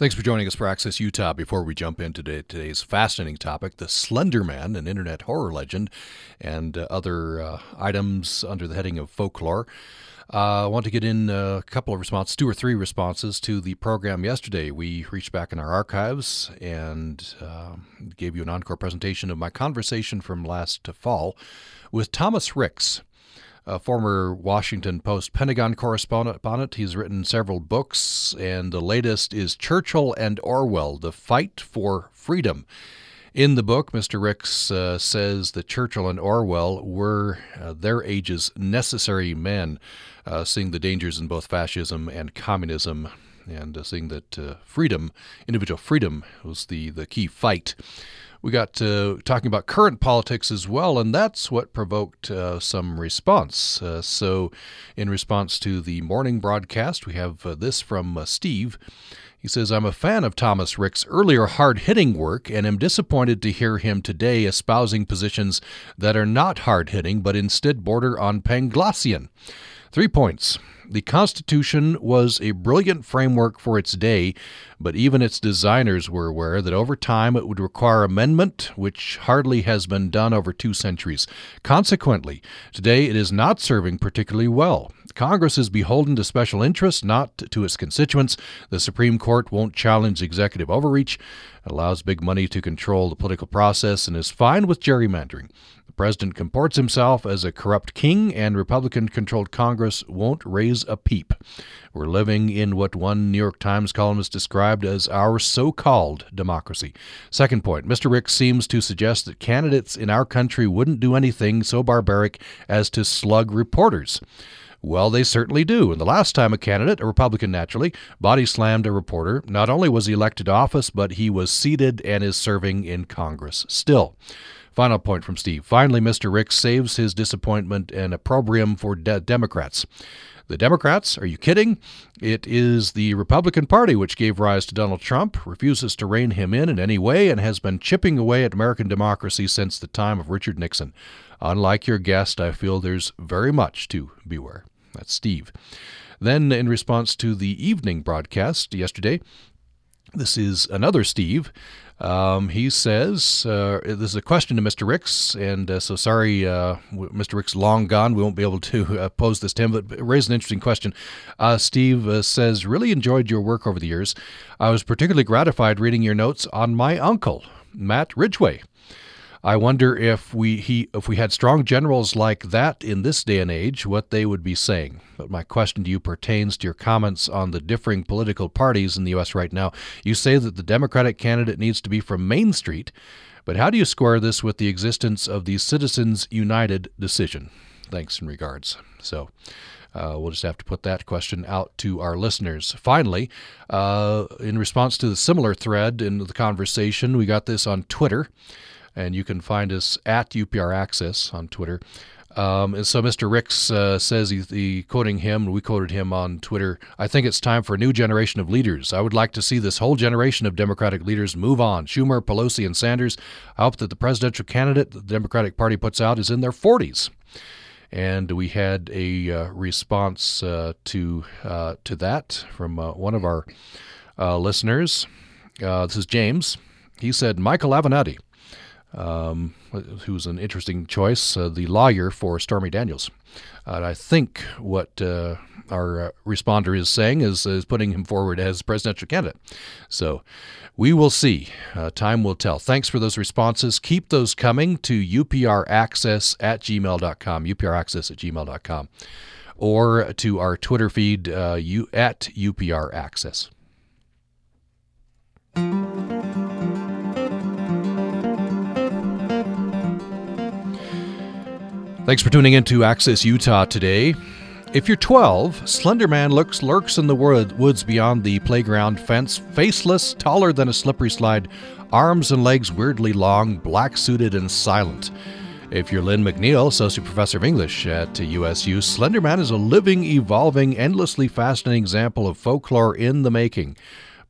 Thanks for joining us for Access Utah. Before we jump into today's fascinating topic, the Slender Man, an internet horror legend, and uh, other uh, items under the heading of folklore. Uh, I want to get in a couple of responses, two or three responses to the program yesterday. We reached back in our archives and uh, gave you an encore presentation of my conversation from last fall with Thomas Ricks a former Washington Post Pentagon correspondent. He's written several books, and the latest is Churchill and Orwell The Fight for Freedom. In the book, Mr. Ricks uh, says that Churchill and Orwell were uh, their age's necessary men, uh, seeing the dangers in both fascism and communism, and uh, seeing that uh, freedom, individual freedom, was the, the key fight we got uh, talking about current politics as well, and that's what provoked uh, some response. Uh, so, in response to the morning broadcast, we have uh, this from uh, Steve. He says, I'm a fan of Thomas Ricks' earlier hard hitting work and am disappointed to hear him today espousing positions that are not hard hitting but instead border on Panglossian. Three points. The Constitution was a brilliant framework for its day, but even its designers were aware that over time it would require amendment, which hardly has been done over two centuries. Consequently, today it is not serving particularly well. Congress is beholden to special interests, not to its constituents. The Supreme Court won't challenge executive overreach, allows big money to control the political process, and is fine with gerrymandering. The president comports himself as a corrupt king, and Republican controlled Congress won't raise a peep. We're living in what one New York Times columnist described as our so called democracy. Second point Mr. Ricks seems to suggest that candidates in our country wouldn't do anything so barbaric as to slug reporters. Well, they certainly do. And the last time a candidate, a Republican naturally, body slammed a reporter, not only was he elected to office, but he was seated and is serving in Congress still. Final point from Steve. Finally, Mr. Ricks saves his disappointment and opprobrium for de- Democrats. The Democrats, are you kidding? It is the Republican Party which gave rise to Donald Trump, refuses to rein him in in any way, and has been chipping away at American democracy since the time of Richard Nixon. Unlike your guest, I feel there's very much to beware. That's Steve. Then, in response to the evening broadcast yesterday, this is another Steve. Um, he says, uh, this is a question to Mr. Ricks, and uh, so sorry, uh, Mr. Ricks long gone. We won't be able to uh, pose this to him, but raised an interesting question. Uh, Steve uh, says, really enjoyed your work over the years. I was particularly gratified reading your notes on my uncle, Matt Ridgway. I wonder if we he if we had strong generals like that in this day and age, what they would be saying. But my question to you pertains to your comments on the differing political parties in the U.S. right now. You say that the Democratic candidate needs to be from Main Street, but how do you square this with the existence of the Citizens United decision? Thanks and regards. So. Uh, we'll just have to put that question out to our listeners. Finally, uh, in response to the similar thread in the conversation, we got this on Twitter and you can find us at UPR Access on Twitter. Um, and so Mr. Ricks uh, says he, he, quoting him, we quoted him on Twitter. I think it's time for a new generation of leaders. I would like to see this whole generation of Democratic leaders move on. Schumer, Pelosi, and Sanders. I hope that the presidential candidate the Democratic Party puts out is in their 40s. And we had a uh, response uh, to uh, to that from uh, one of our uh, listeners. this is James. He said, Michael Avenatti um, who's an interesting choice, uh, the lawyer for Stormy Daniels. Uh, I think what uh, our uh, responder is saying is, is putting him forward as presidential candidate. So we will see. Uh, time will tell. Thanks for those responses. Keep those coming to upraccess at gmail.com, upraccess at gmail.com, or to our Twitter feed uh, you, at upraccess. Thanks for tuning in to Access Utah today. If you're 12, Slenderman lurks, lurks in the woods beyond the playground fence, faceless, taller than a slippery slide, arms and legs weirdly long, black suited, and silent. If you're Lynne McNeill, Associate Professor of English at USU, Slenderman is a living, evolving, endlessly fascinating example of folklore in the making.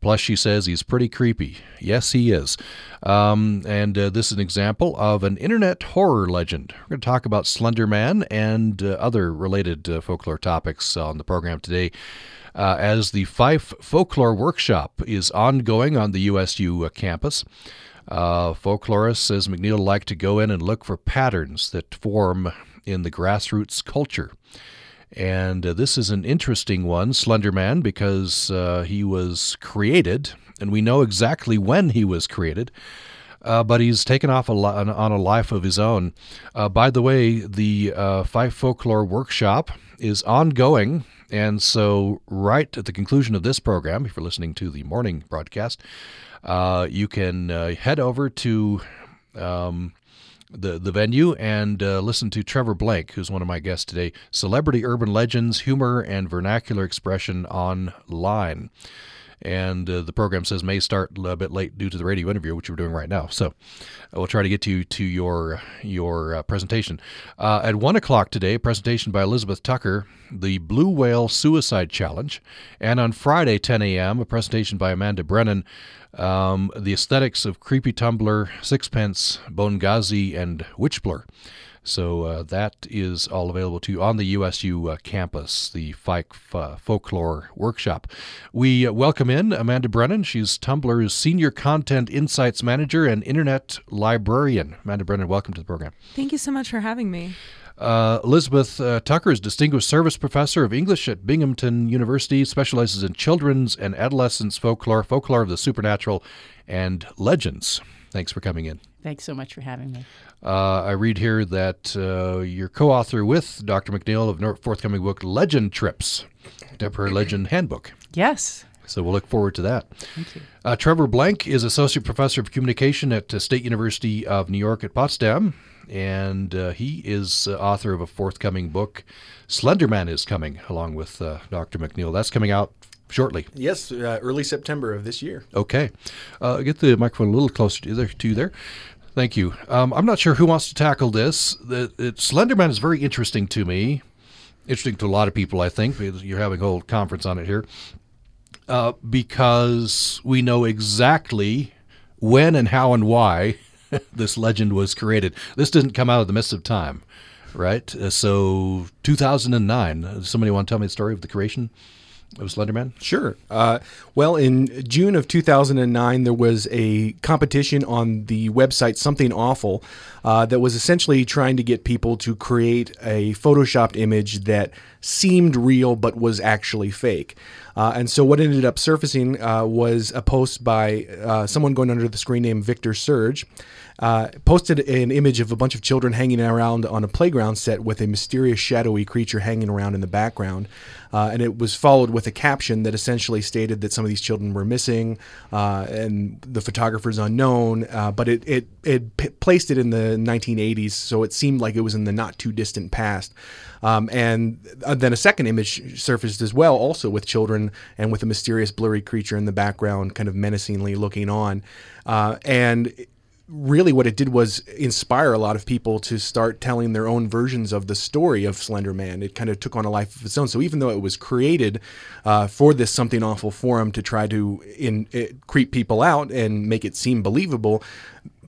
Plus, she says he's pretty creepy. Yes, he is. Um, and uh, this is an example of an internet horror legend. We're going to talk about Slender Man and uh, other related uh, folklore topics on the program today. Uh, as the Fife Folklore Workshop is ongoing on the USU uh, campus. Uh, folklorists, says McNeill, like to go in and look for patterns that form in the grassroots culture. And uh, this is an interesting one, Slenderman, because uh, he was created, and we know exactly when he was created. Uh, but he's taken off a li- on a life of his own. Uh, by the way, the uh, Fife Folklore Workshop is ongoing, and so right at the conclusion of this program, if you're listening to the morning broadcast, uh, you can head over to um, the the venue and uh, listen to Trevor Blank, who's one of my guests today. Celebrity urban legends, humor, and vernacular expression online. And uh, the program says may start a bit late due to the radio interview, which we're doing right now. So we'll try to get to to your your uh, presentation uh, at one o'clock today. presentation by Elizabeth Tucker, the Blue Whale Suicide Challenge, and on Friday 10 a.m. a presentation by Amanda Brennan um, the aesthetics of Creepy Tumblr, Sixpence, Bongazi, and Witchblr. So uh, that is all available to you on the USU uh, campus, the Fife uh, Folklore Workshop. We uh, welcome in Amanda Brennan. She's Tumblr's Senior Content Insights Manager and Internet Librarian. Amanda Brennan, welcome to the program. Thank you so much for having me. Uh, Elizabeth uh, Tucker is Distinguished Service Professor of English at Binghamton University, specializes in children's and adolescents folklore, folklore of the supernatural, and legends. Thanks for coming in. Thanks so much for having me. Uh, I read here that uh, you're co author with Dr. McNeill of forthcoming book Legend Trips, Contemporary Legend Handbook. Yes. So we'll look forward to that. Thank you. Uh, Trevor Blank is Associate Professor of Communication at State University of New York at Potsdam and uh, he is uh, author of a forthcoming book. Slenderman is coming along with uh, Dr. McNeill. That's coming out shortly. Yes, uh, early September of this year. Okay, uh, get the microphone a little closer to, there, to you there. Thank you. Um, I'm not sure who wants to tackle this. It, Slenderman is very interesting to me. Interesting to a lot of people, I think. You're having a whole conference on it here. Uh, because we know exactly when and how and why this legend was created. This didn't come out of the midst of time, right? Uh, so 2009. Somebody want to tell me the story of the creation? Of Slenderman? Sure. Uh, well, in June of 2009, there was a competition on the website Something Awful uh, that was essentially trying to get people to create a photoshopped image that seemed real but was actually fake. Uh, and so, what ended up surfacing uh, was a post by uh, someone going under the screen name Victor Surge uh, posted an image of a bunch of children hanging around on a playground set with a mysterious shadowy creature hanging around in the background. Uh, and it was followed with a caption that essentially stated that some of these children were missing uh, and the photographer's unknown. Uh, but it, it, it p- placed it in the 1980s, so it seemed like it was in the not too distant past. Um, and uh, then a second image surfaced as well, also with children and with a mysterious blurry creature in the background, kind of menacingly looking on. Uh, and really what it did was inspire a lot of people to start telling their own versions of the story of Slender Man. It kind of took on a life of its own. So even though it was created uh, for this something awful forum to try to in, it, creep people out and make it seem believable,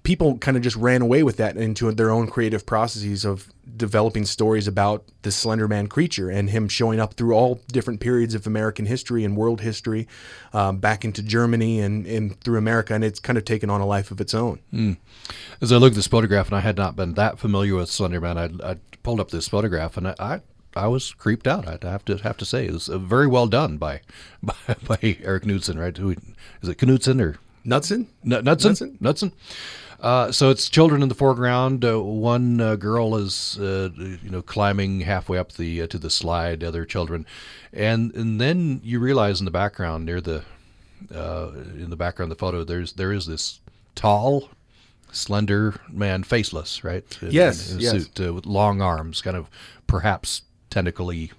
people kind of just ran away with that into their own creative processes of developing stories about the Slender Man creature and him showing up through all different periods of American history and world history, um, back into Germany and, and through America, and it's kind of taken on a life of its own. Mm. As I looked at this photograph, and I had not been that familiar with Slender Man, I, I pulled up this photograph, and I, I I was creeped out. I have to have to say it was uh, very well done by by, by Eric Knudsen, right? Who is it, Knudsen or Knudsen? N- Knudsen? Knudsen. Uh, so it's children in the foreground. Uh, one uh, girl is, uh, you know, climbing halfway up the uh, to the slide. Other children, and and then you realize in the background, near the, in the background of the photo, there's there is this tall, slender man, faceless, right? In, yes, in yes. Suit, with long arms, kind of perhaps tentacly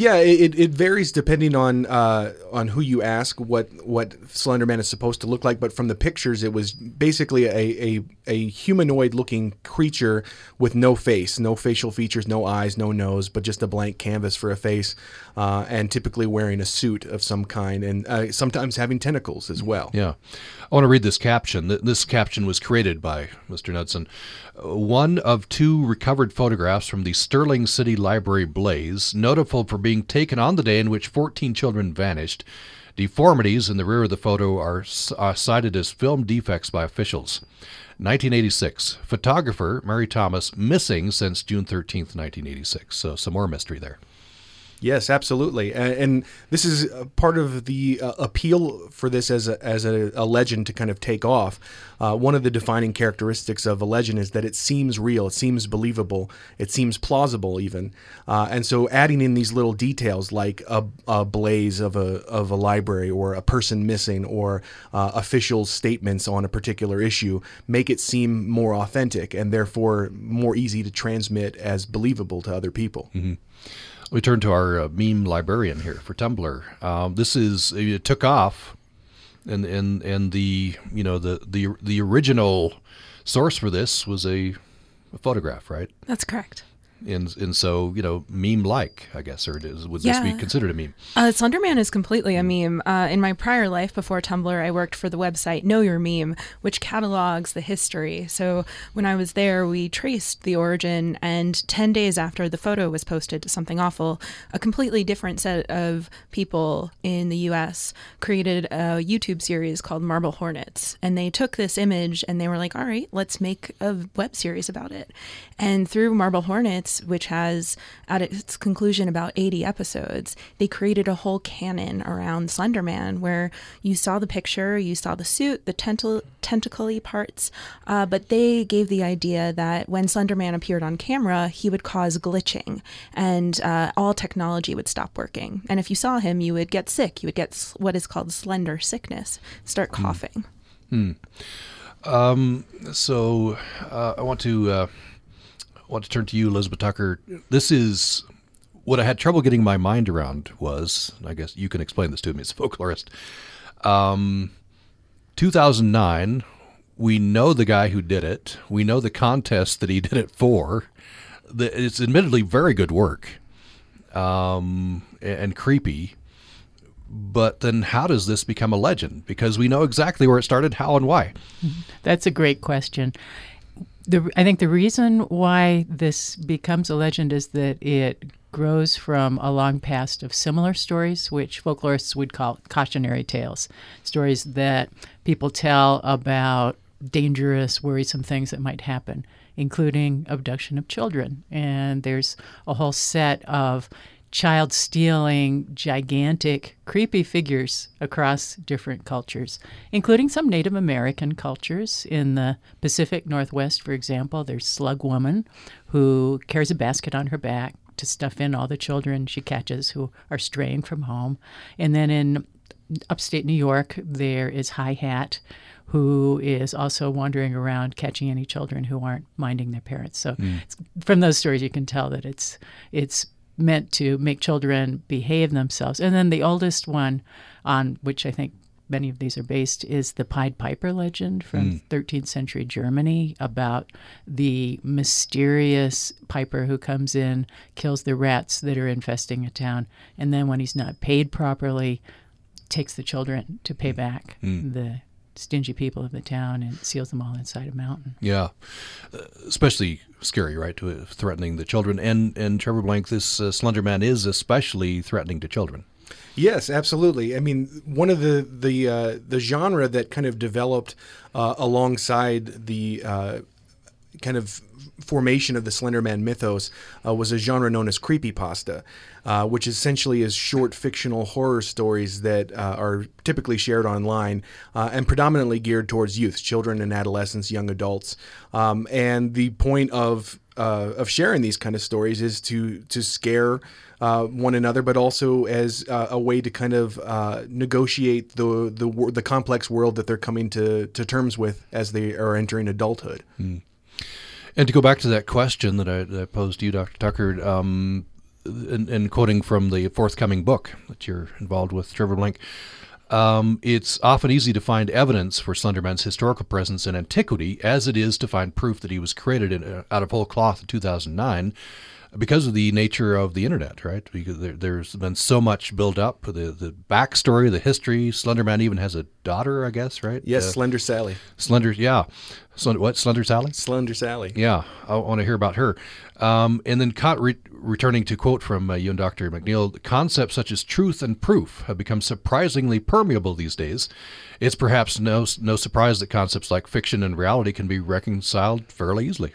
Yeah, it, it varies depending on uh, on who you ask what what Slenderman is supposed to look like. But from the pictures, it was basically a, a, a humanoid looking creature with no face, no facial features, no eyes, no nose, but just a blank canvas for a face, uh, and typically wearing a suit of some kind, and uh, sometimes having tentacles as well. Yeah. I want to read this caption. This caption was created by Mr. Knudsen. One of two recovered photographs from the Sterling City Library blaze, notable for being taken on the day in which 14 children vanished. Deformities in the rear of the photo are, are cited as film defects by officials. 1986. Photographer Mary Thomas missing since June 13th, 1986. So some more mystery there. Yes, absolutely, and, and this is part of the uh, appeal for this as a, as a, a, legend to kind of take off. Uh, one of the defining characteristics of a legend is that it seems real, it seems believable, it seems plausible, even. Uh, and so, adding in these little details like a, a, blaze of a of a library, or a person missing, or uh, official statements on a particular issue, make it seem more authentic and therefore more easy to transmit as believable to other people. Mm-hmm. We turn to our uh, meme librarian here for Tumblr. Um, this is it took off, and and and the you know the the the original source for this was a, a photograph, right? That's correct and and so you know meme like I guess or it is would yeah. this be considered a meme? Uh, Slenderman is completely a meme. Uh, in my prior life before Tumblr, I worked for the website Know Your Meme, which catalogs the history. So when I was there, we traced the origin, and ten days after the photo was posted to Something Awful, a completely different set of people in the U.S. created a YouTube series called Marble Hornets, and they took this image and they were like, "All right, let's make a web series about it." And through Marble Hornets which has at its conclusion about 80 episodes, they created a whole canon around Slenderman where you saw the picture, you saw the suit, the tentacle tentacly parts, uh, but they gave the idea that when Slenderman appeared on camera, he would cause glitching and uh, all technology would stop working. And if you saw him, you would get sick. You would get what is called slender sickness, start hmm. coughing. Hmm. Um, so uh, I want to uh, want to turn to you, Elizabeth Tucker. This is what I had trouble getting my mind around was, I guess you can explain this to me as a folklorist. Um, 2009, we know the guy who did it. We know the contest that he did it for. It's admittedly very good work um, and creepy. But then, how does this become a legend? Because we know exactly where it started, how, and why. That's a great question the I think the reason why this becomes a legend is that it grows from a long past of similar stories, which folklorists would call cautionary tales, stories that people tell about dangerous, worrisome things that might happen, including abduction of children. And there's a whole set of child stealing gigantic, creepy figures across different cultures, including some Native American cultures. In the Pacific Northwest, for example, there's Slug Woman, who carries a basket on her back to stuff in all the children she catches who are straying from home. And then in upstate New York, there is High Hat, who is also wandering around catching any children who aren't minding their parents. So mm. from those stories, you can tell that it's it's meant to make children behave themselves. And then the oldest one, on which I think many of these are based, is the Pied Piper legend from mm. 13th century Germany about the mysterious piper who comes in, kills the rats that are infesting a town, and then when he's not paid properly, takes the children to pay back mm. the stingy people of the town and seals them all inside a mountain. Yeah, uh, especially scary, right? To uh, threatening the children, and and Trevor Blank, this uh, Slender Man is especially threatening to children. Yes, absolutely. I mean, one of the the uh, the genre that kind of developed uh, alongside the uh, kind of formation of the Slenderman mythos uh, was a genre known as creepypasta, uh, which essentially is short fictional horror stories that uh, are typically shared online uh, and predominantly geared towards youth, children and adolescents, young adults. Um, and the point of uh, of sharing these kind of stories is to to scare uh, one another, but also as a way to kind of negotiate the the the complex world that they're coming to to terms with as they are entering adulthood. Mm. And to go back to that question that I, that I posed to you, Dr. Tucker, um, and, and quoting from the forthcoming book that you're involved with, Trevor Blank. Um, it's often easy to find evidence for Slenderman's historical presence in antiquity, as it is to find proof that he was created in, uh, out of whole cloth in 2009 because of the nature of the internet, right? Because there, has been so much built up, the the backstory, the history. Slenderman even has a daughter, I guess, right? Yes, uh, Slender Sally. Slender, yeah. Slender, what? Slender Sally? Slender Sally. Yeah, I want to hear about her. Um, and then re- returning to quote from uh, you and Dr. McNeill, concepts such as truth and proof have become surprisingly permeable these days. It's perhaps no no surprise that concepts like fiction and reality can be reconciled fairly easily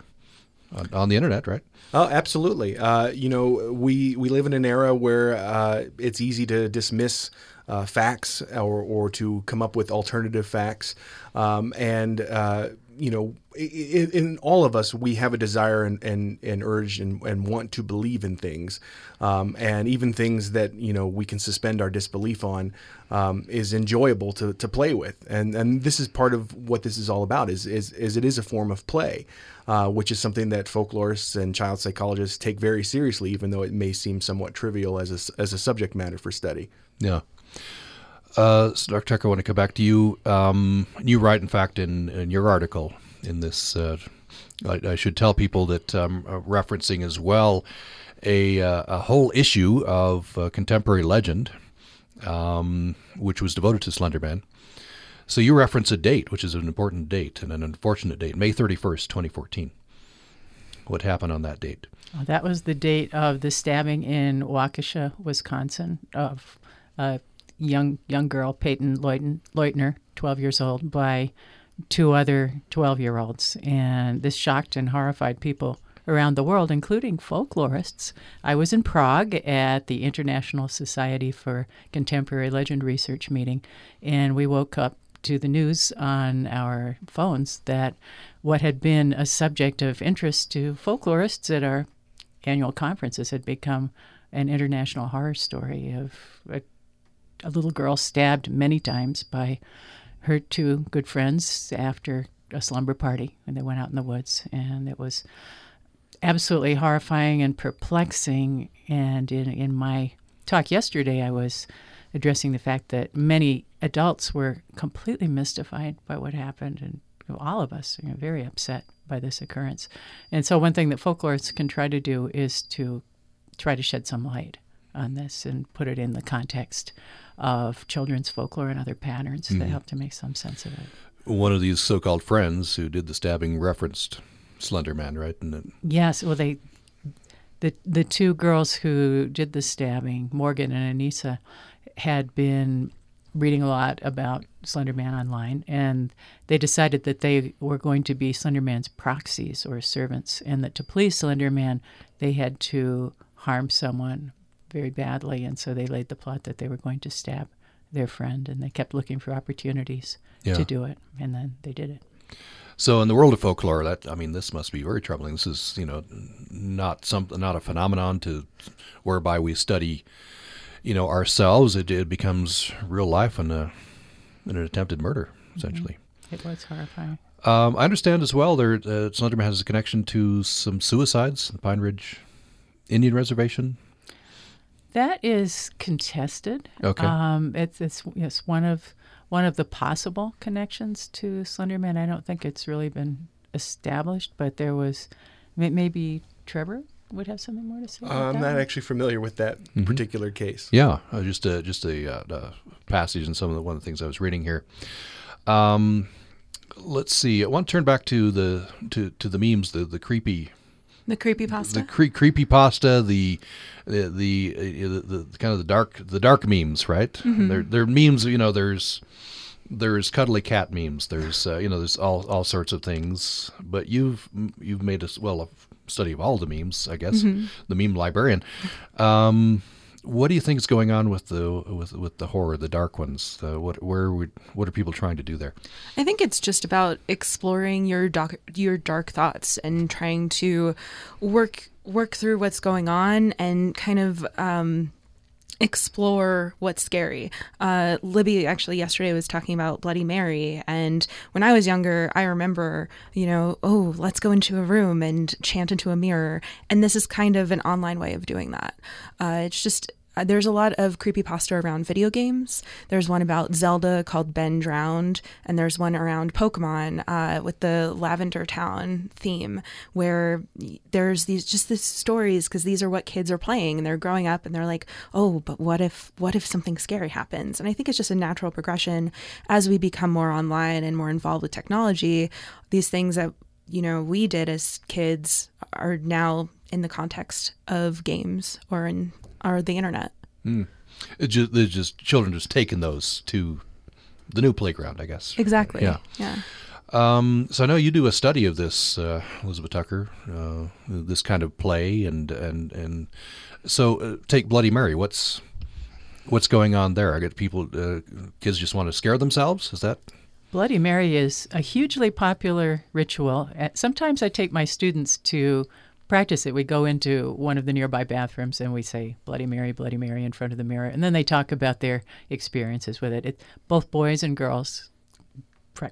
on, on the internet, right? Oh, absolutely. Uh, you know, we we live in an era where uh, it's easy to dismiss uh, facts or or to come up with alternative facts, um, and uh, you know, in, in, all of us, we have a desire and, and, and urge and, and want to believe in things. Um, and even things that, you know, we can suspend our disbelief on um, is enjoyable to, to play with. And, and this is part of what this is all about is, is, is it is a form of play, uh, which is something that folklorists and child psychologists take very seriously, even though it may seem somewhat trivial as a, as a subject matter for study. Yeah. Uh, so Dr. Tucker, I want to come back to you. Um, you write, in fact, in, in your article in this, uh, I, I, should tell people that I'm um, referencing as well a, uh, a whole issue of uh, contemporary legend, um, which was devoted to Slenderman. So you reference a date, which is an important date and an unfortunate date, May 31st, 2014. What happened on that date? that was the date of the stabbing in Waukesha, Wisconsin, of a young young girl, Peyton Leutner, 12 years old, by two other 12 year olds. And this shocked and horrified people around the world, including folklorists. I was in Prague at the International Society for Contemporary Legend Research meeting, and we woke up to the news on our phones that what had been a subject of interest to folklorists at our annual conferences had become an international horror story of a a little girl stabbed many times by her two good friends after a slumber party when they went out in the woods. And it was absolutely horrifying and perplexing. And in, in my talk yesterday, I was addressing the fact that many adults were completely mystified by what happened, and you know, all of us are very upset by this occurrence. And so, one thing that folklorists can try to do is to try to shed some light on this and put it in the context of children's folklore and other patterns mm-hmm. that help to make some sense of it. One of these so-called friends who did the stabbing referenced Slender Man, right? And yes, well, they the the two girls who did the stabbing, Morgan and Anissa, had been reading a lot about Slenderman online, and they decided that they were going to be Slenderman's proxies or servants, and that to please Slenderman, they had to harm someone very badly, and so they laid the plot that they were going to stab their friend, and they kept looking for opportunities yeah. to do it, and then they did it. So, in the world of folklore, that I mean, this must be very troubling. This is, you know, not some not a phenomenon to whereby we study, you know, ourselves. It, it becomes real life and a an attempted murder, essentially. Mm-hmm. It was horrifying. Um, I understand as well. There, uh, Slenderman has a connection to some suicides, the Pine Ridge Indian Reservation. That is contested. Okay. Um, it's it's yes one of one of the possible connections to Slenderman. I don't think it's really been established, but there was maybe Trevor would have something more to say. Uh, I'm not one? actually familiar with that mm-hmm. particular case. Yeah, uh, just a, just a, uh, passage in some of the one of the things I was reading here. Um, let's see. I want to turn back to the to, to the memes, the the creepy the creepy pasta. The cre- creepy pasta. The the, the, uh, the, the kind of the dark the dark memes, right? Mm-hmm. They're they're memes. You know, there's there's cuddly cat memes. There's uh, you know there's all all sorts of things. But you've you've made a well a study of all the memes, I guess. Mm-hmm. The meme librarian. Um, what do you think is going on with the with with the horror, the dark ones? Uh, what where would what are people trying to do there? I think it's just about exploring your dark your dark thoughts and trying to work work through what's going on and kind of um, explore what's scary. Uh, Libby actually yesterday was talking about Bloody Mary, and when I was younger, I remember, you know, oh, let's go into a room and chant into a mirror, and this is kind of an online way of doing that. Uh, it's just there's a lot of creepy pasta around video games. There's one about Zelda called Ben Drowned, and there's one around Pokemon uh, with the Lavender Town theme, where there's these just these stories because these are what kids are playing, and they're growing up, and they're like, oh, but what if what if something scary happens? And I think it's just a natural progression as we become more online and more involved with technology. These things that you know we did as kids are now in the context of games or in or the internet. Mm. It just, they're just children just taking those to the new playground, I guess. Exactly. Yeah. Yeah. Um, so I know you do a study of this, uh, Elizabeth Tucker, uh, this kind of play, and and and so uh, take Bloody Mary. What's what's going on there? I get people, uh, kids just want to scare themselves. Is that? Bloody Mary is a hugely popular ritual. Sometimes I take my students to practice it. We go into one of the nearby bathrooms and we say Bloody Mary, Bloody Mary in front of the mirror, and then they talk about their experiences with it. it both boys and girls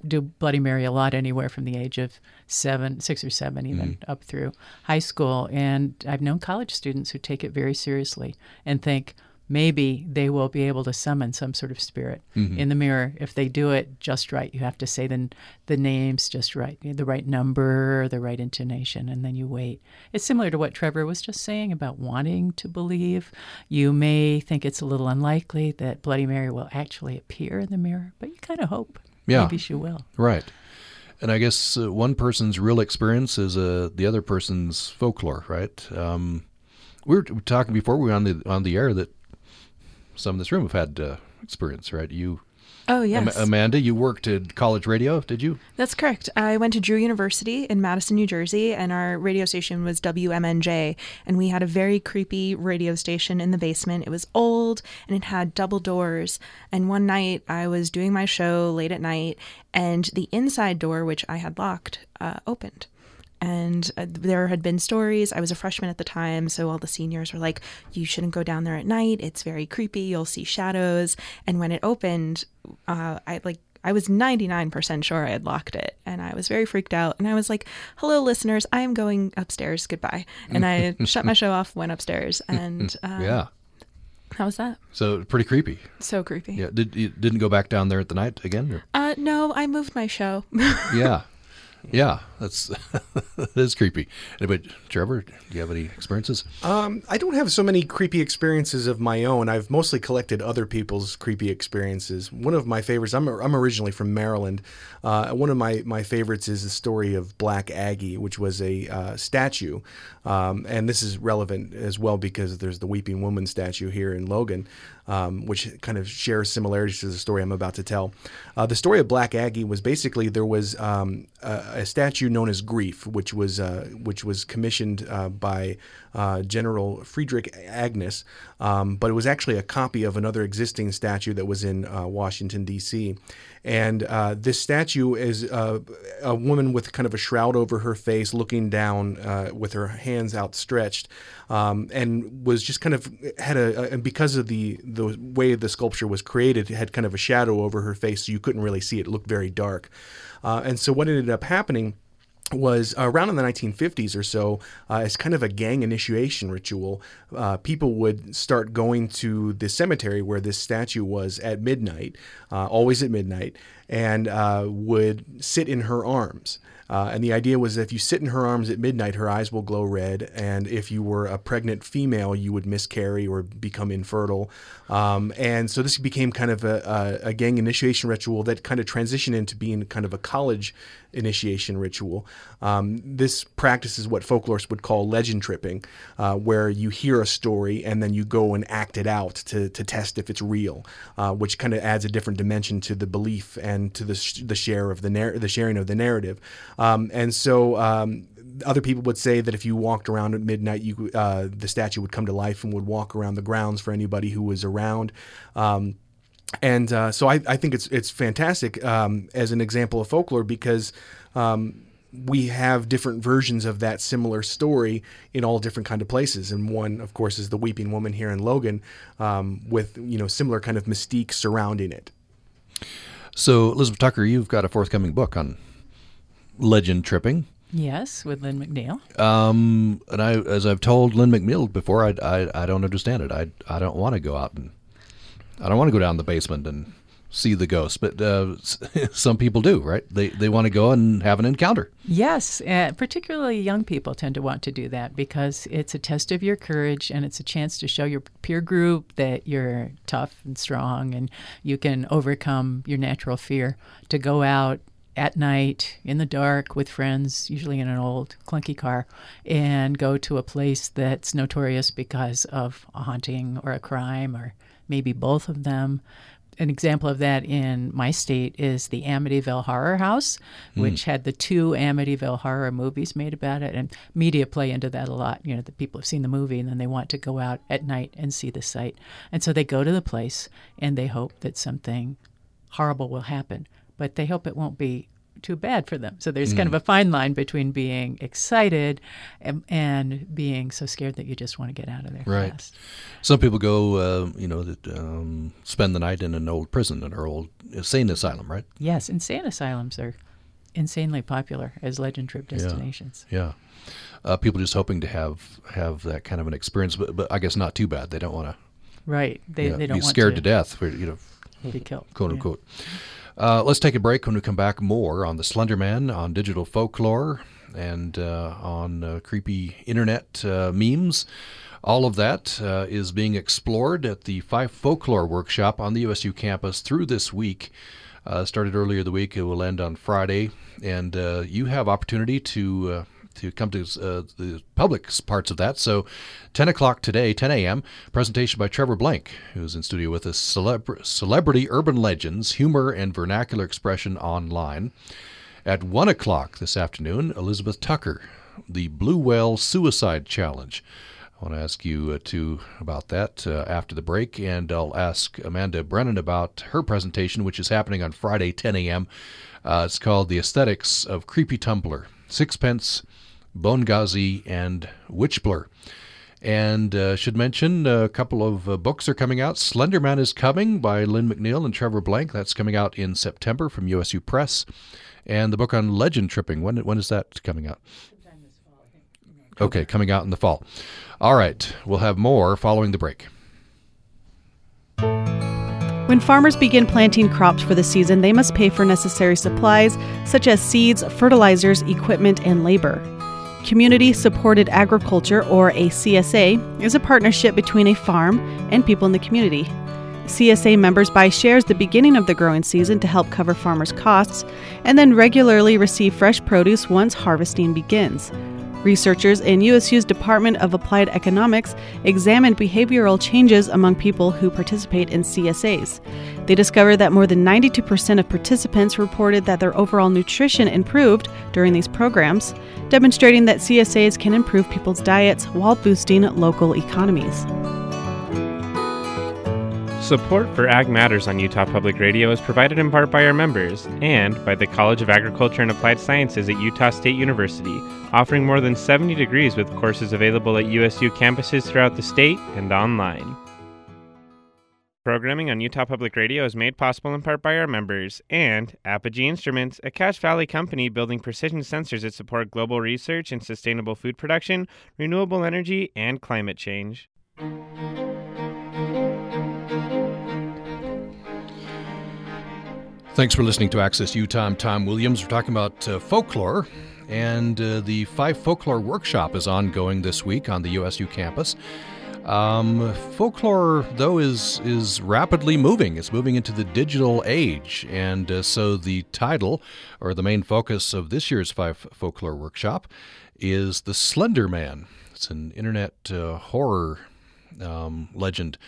do Bloody Mary a lot, anywhere from the age of seven, six or seven, even mm. up through high school. And I've known college students who take it very seriously and think, maybe they will be able to summon some sort of spirit mm-hmm. in the mirror if they do it just right. You have to say the, the names just right, the right number, the right intonation, and then you wait. It's similar to what Trevor was just saying about wanting to believe. You may think it's a little unlikely that Bloody Mary will actually appear in the mirror, but you kind of hope. Yeah. Maybe she will. Right. And I guess uh, one person's real experience is uh, the other person's folklore, right? Um, we were talking before we were on the on the air that some in this room have had uh, experience, right? You Oh, yes. Amanda, you worked at college radio, did you? That's correct. I went to Drew University in Madison, New Jersey, and our radio station was WMNJ. And we had a very creepy radio station in the basement. It was old and it had double doors. And one night I was doing my show late at night, and the inside door, which I had locked, uh, opened and uh, there had been stories. I was a freshman at the time, so all the seniors were like, "You shouldn't go down there at night. It's very creepy. You'll see shadows." And when it opened, uh, I like I was 99% sure I had locked it and I was very freaked out. And I was like, hello, listeners, I am going upstairs. Goodbye. And I shut my show off, went upstairs, and uh, yeah. How was that? So pretty creepy. So creepy. Yeah. Did you didn't go back down there at the night again? Or? Uh, no, I moved my show. yeah. Yeah, that's that is creepy. But Trevor, do you have any experiences? Um, I don't have so many creepy experiences of my own. I've mostly collected other people's creepy experiences. One of my favorites. I'm I'm originally from Maryland. Uh, one of my my favorites is the story of Black Aggie, which was a uh, statue, um, and this is relevant as well because there's the Weeping Woman statue here in Logan um, which kind of shares similarities to the story I'm about to tell. Uh, the story of Black Aggie was basically there was um, a, a, statue known as Grief, which was uh, which was commissioned uh, by uh, General Friedrich Agnus, um, but it was actually a copy of another existing statue that was in uh, Washington D.C. And uh, this statue is a woman with kind of a shroud over her face, looking down with her hands outstretched, um, and was just kind of had a, and because of the the way the sculpture was created, it had kind of a shadow over her face, so you couldn't really see it. It looked very dark. Uh, and so what ended up happening was around in the 1950s or so uh, as kind of a gang initiation ritual. Uh, people would start going to the cemetery where this statue was at midnight, uh, always at midnight, and uh, would sit in her arms. Uh, and the idea was that if you sit in her arms at midnight, her eyes will glow red. And if you were a pregnant female, you would miscarry or become infertile. Um, and so this became kind of a, a, a, gang initiation ritual that kind of transitioned into being kind of a college initiation ritual. Um, this practice is what folklorists would call legend tripping, uh, where you hear a story and then you go and act it out to, to test if it's real, uh, which kind of adds a different dimension to the belief and to the, sh- the share of the, the sharing of the narrative. Um, and so um, other people would say that if you walked around at midnight, you uh, the statue would come to life and would walk around the grounds for anybody who was around. Um, and uh, so I, I, think it's it's fantastic um, as an example of folklore because um, we have different versions of that similar story in all different kind of places. And one, of course, is the Weeping Woman here in Logan, um, with you know similar kind of mystique surrounding it. So, Elizabeth Tucker, you've got a forthcoming book on legend tripping. Yes, with Lynne McNeill. Um, and I, as I've told Lynne McNeill before, I, I, I don't understand it. I, I don't want to go out and I don't want to go down the basement and see the ghost, but uh, some people do, right? They they want to go and have an encounter. Yes, uh, particularly young people tend to want to do that because it's a test of your courage and it's a chance to show your peer group that you're tough and strong and you can overcome your natural fear to go out at night in the dark with friends, usually in an old clunky car, and go to a place that's notorious because of a haunting or a crime or maybe both of them. An example of that in my state is the Amityville Horror House, which mm. had the two Amityville horror movies made about it, and media play into that a lot. You know, the people have seen the movie and then they want to go out at night and see the site, and so they go to the place and they hope that something horrible will happen but they hope it won't be too bad for them. So there's mm. kind of a fine line between being excited and, and, being so scared that you just want to get out of there. Right. Fast. Some people go, uh, you know, that, um, spend the night in an old prison, an old insane asylum, right? Yes, insane asylums are insanely popular as legend trip destinations. Yeah. yeah. Uh, people just hoping to have have that kind of an experience, but, but I guess not too bad. They don't want to. Right. They, they don't be scared to, to, death. For, you know, be killed. Quote unquote. Uh, let's take a break. When we come back, more on the Slender Man, on digital folklore, and uh, on uh, creepy internet uh, memes. All of that uh, is being explored at the Fife Folklore Workshop on the USU campus through this week. Uh, started earlier the week. It will end on Friday, and you have opportunity to to come to uh, the public parts of that. So, 10 o'clock today, 10 a.m., presentation by Trevor Blank, who's in studio with us, Celebr- Celebrity Urban Legends, Humor and Vernacular Expression Online. At 1 o'clock this afternoon, Elizabeth Tucker, the Blue Whale Suicide Challenge. I want to ask you uh, about that uh, after the break, and I'll ask Amanda Brennan about her presentation, which is happening on Friday, 10 a.m. Uh, it's called The Aesthetics of Creepy Tumblr. Sixpence, Bongazi, and Witchblr. And uh, should mention a couple of uh, books are coming out. Slenderman is Coming by Lynne McNeill and Trevor Blank. That's coming out in September from USU Press. And the book on legend tripping, when, when is that coming out? Okay, coming out in the fall. All right, we'll have more following the break. When farmers begin planting crops for the season, they must pay for necessary supplies such as seeds, fertilizers, equipment, and labor. Community Supported Agriculture, or a CSA, is a partnership between a farm and people in the community. CSA members buy shares the beginning of the growing season to help cover farmers' costs and then regularly receive fresh produce once harvesting begins. Researchers in USU's Department of Applied Economics examined behavioral changes among people who participate in CSAs. They discovered that more than 92% of participants reported that their overall nutrition improved during these programs, demonstrating that CSAs can improve people's diets while boosting local economies. Support for Ag Matters on Utah Public Radio is provided in part by our members and by the College of Agriculture and Applied Sciences at Utah State University, offering more than 70 degrees with courses available at USU campuses throughout the state and online. Programming on Utah Public Radio is made possible in part by our members and Apogee Instruments, a Cache Valley company building precision sensors that support global research in sustainable food production, renewable energy, and climate change. Thanks for listening to Access Utah. I'm Tom Williams. We're talking about uh, folklore, and uh, the Fife Folklore Workshop is ongoing this week on the USU campus. Um, folklore, though, is is rapidly moving. It's moving into the digital age, and uh, so the title, or the main focus of this year's Fife Folklore Workshop, is the Slender Man. It's an internet uh, horror um, legend.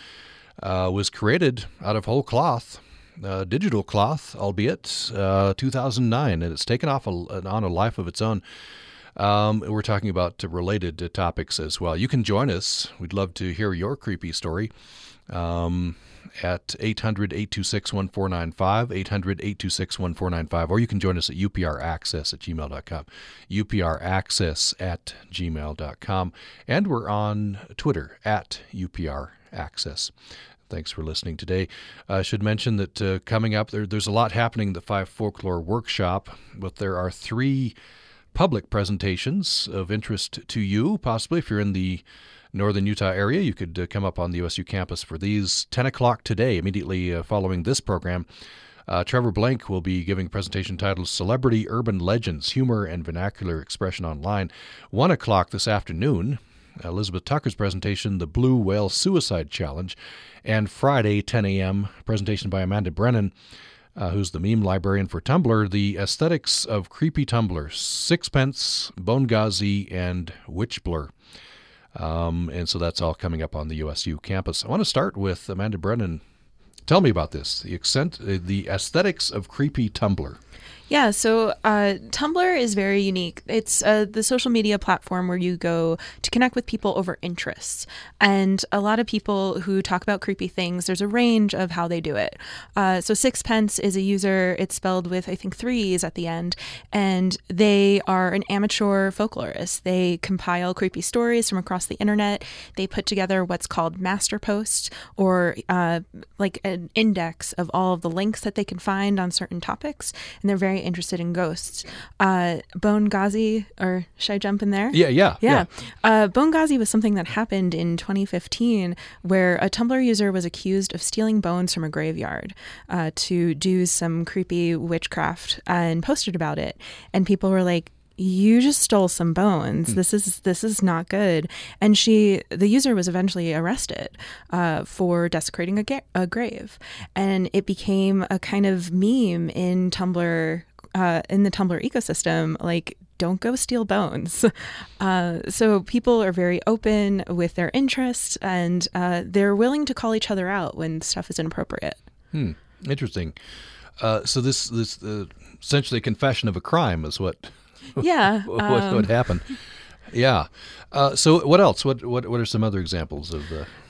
Uh, was created out of whole cloth uh, digital cloth, albeit uh, 2009, and it's taken off a, on a life of its own. Um, we're talking about related topics as well. You can join us. We'd love to hear your creepy story. Um, at 800 826 1495, 800 826 1495, or you can join us at upraccess at gmail.com, upraccess at gmail.com, and we're on Twitter at upraccess. Thanks for listening today. I should mention that uh, coming up, there, there's a lot happening the Fife Folklore Workshop, but there are three public presentations of interest to you, possibly if you're in the northern Utah area. You could uh, come up on the USU campus for these. 10 o'clock today, immediately uh, following this program. Uh, Trevor Blank will be giving presentation titled Celebrity Urban Legends Humor and Vernacular Expression Online. 1 o'clock this afternoon, Elizabeth Tucker's presentation, The Blue Whale Suicide Challenge. And Friday, 10 a.m., presentation by Amanda Brennan, uh, who's the meme librarian for Tumblr, The Aesthetics of Creepy Tumblr, Sixpence, Bongazi, and Witchblr. Um, and so that's all coming up on the USU campus. I want to start with Amanda Brennan. Tell me about this the, accent, uh, the aesthetics of creepy Tumblr. Yeah, so uh, Tumblr is very unique. It's uh, the social media platform where you go to connect with people over interests. And a lot of people who talk about creepy things, there's a range of how they do it. Uh, so Sixpence is a user, it's spelled with, I think, threes at the end. And they are an amateur folklorist. They compile creepy stories from across the internet. They put together what's called master posts or uh, like an index of all of the links that they can find on certain topics. And they're very interested in ghosts. Uh, Bonegazi, or should I jump in there? Yeah, yeah, yeah. Uh, Bonegazi was something that happened in 2015 where a Tumblr user was accused of stealing bones from a graveyard uh, to do some creepy witchcraft and posted about it. And people were like, you just stole some bones. This is this is not good. And she, the user, was eventually arrested uh, for desecrating a, ga- a grave, and it became a kind of meme in Tumblr, uh, in the Tumblr ecosystem. Like, don't go steal bones. Uh, so people are very open with their interest, and uh, they're willing to call each other out when stuff is inappropriate. Hmm. Interesting. Uh, so this this uh, essentially a confession of a crime is what Yeah. what, um, what happened. Yeah. Uh, so what else? What what what are some other examples of?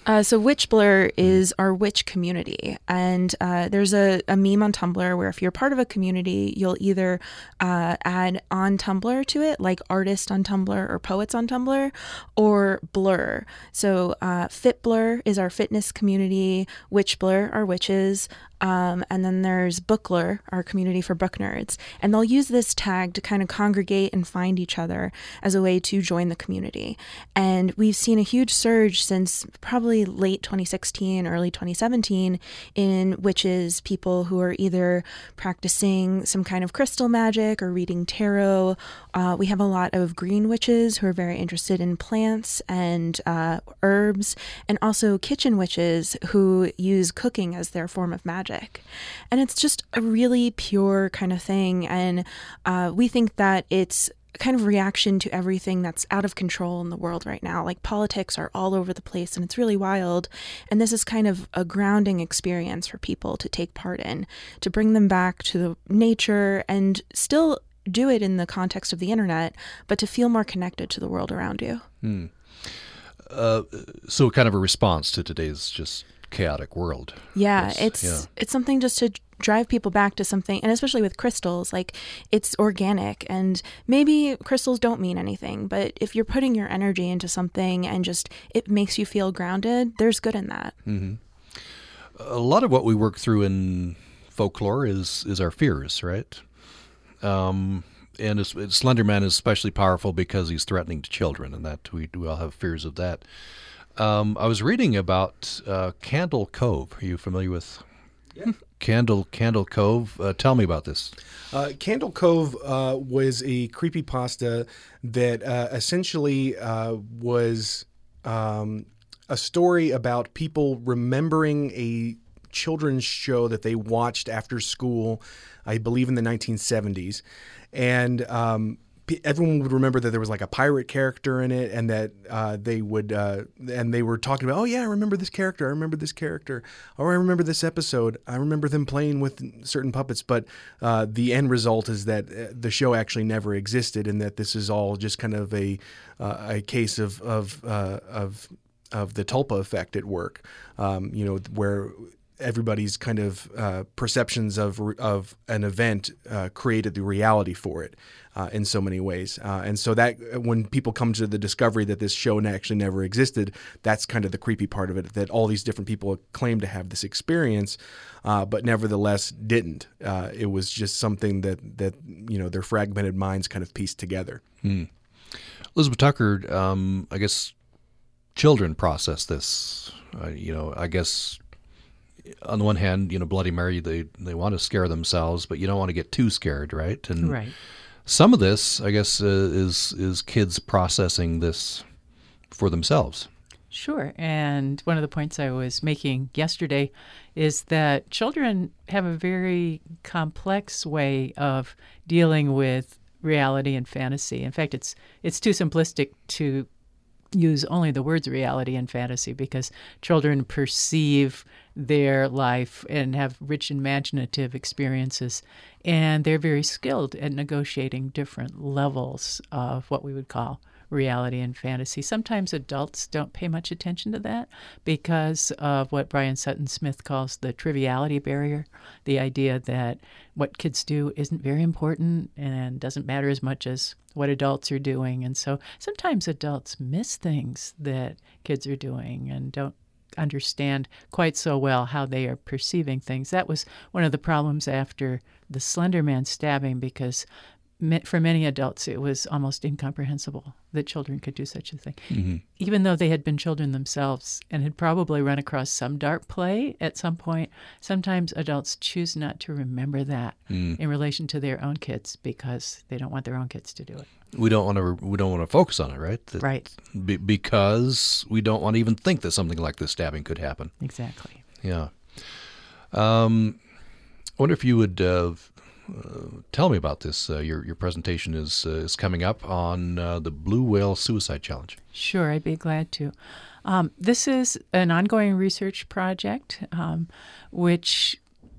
Uh, so Witchblr is our witch community, and uh, there's a, a meme on Tumblr where if you're part of a community, you'll either uh, add on Tumblr to it, like artist on Tumblr or poets on Tumblr, or blur. So uh, Fitblr is our fitness community, Witchblr our witches, um, and then there's Booklr, our community for book nerds, and they'll use this tag to kind of congregate and find each other as a way to join the community. And we've seen a huge surge since probably late 2016, early 2017, in witches, people who are either practicing some kind of crystal magic or reading tarot. Uh, we have a lot of green witches who are very interested in plants and uh, herbs, and also kitchen witches who use cooking as their form of magic. And it's just a really pure kind of thing. And uh, we think that it's kind of reaction to everything that's out of control in the world right now. Like politics are all over the place and it's really wild. And this is kind of a grounding experience for people to take part in, to bring them back to the nature and still do it in the context of the internet, but to feel more connected to the world around you. uh, so kind of a response to today's just chaotic world. Yeah, That's- it's yeah. it's something just to drive people back to something and especially with crystals like it's organic and maybe crystals don't mean anything but if you're putting your energy into something and just it makes you feel grounded there's good in that a lot of what we work through in folklore is is our fears, right? Um, and it's, it's Slenderman is especially powerful because he's threatening to children, and that we, we all have fears of that. Um, I was reading about uh, Candle Cove. Are you familiar with Candle Candle Cove? Uh, tell me about this. Uh, Candle Cove uh, was a creepy pasta that uh, essentially uh, was um, a story about people remembering a children's show that they watched after school, I believe in the 1970s. And um, everyone would remember that there was like a pirate character in it and that uh, they would, uh, and they were talking about, oh, yeah, I remember this character. I remember this character. Or I remember this episode. I remember them playing with certain puppets. But uh, the end result is that uh, the show actually never existed and that this is all just kind of a, uh, a case of, of, uh, of, of the tulpa effect at work, um, you know, where everybody's kind of uh, perceptions of of an event uh, created the reality for it uh, in so many ways. Uh, and so that when people come to the discovery that this show actually never existed, that's kind of the creepy part of it. That all these different people claim to have this experience, uh, but nevertheless didn't. Uh, it was just something that that you know their fragmented minds kind of pieced together. Hmm. Elizabeth Tucker, um, I guess children process this. you know, I guess on the one hand, you know, Bloody Mary, they they want to scare themselves, but you don't want to get too scared, right? And right. Some of this, I guess, uh, is is kids processing this for themselves. Sure. And one of the points I was making yesterday is that children have a very complex way of dealing with reality and fantasy. In fact, it's it's too simplistic to use only the words reality and fantasy because children perceive their life and have rich imaginative experiences and they're very skilled at negotiating different levels of what we would call reality and fantasy. Sometimes adults don't pay much attention to that because of what Brian Sutton Smith calls the triviality barrier the idea that what kids do isn't very important and doesn't matter as much as what adults are doing. And so sometimes adults miss things that kids are doing and don't understand quite so well how they are perceiving things. That was one of the problems after the Slender Man stabbing because for many adults, it was almost incomprehensible that children could do such a thing. Mm-hmm. Even though they had been children themselves and had probably run across some dark play at some point, sometimes adults choose not to remember that mm. in relation to their own kids because they don't want their own kids to do it. We don't want to. We don't want to focus on it, right? That, right. Be, because we don't want to even think that something like this stabbing could happen. Exactly. Yeah. Um, I wonder if you would uh, uh, tell me about this. Uh, your your presentation is uh, is coming up on uh, the Blue Whale Suicide Challenge. Sure, I'd be glad to. Um, this is an ongoing research project, um, which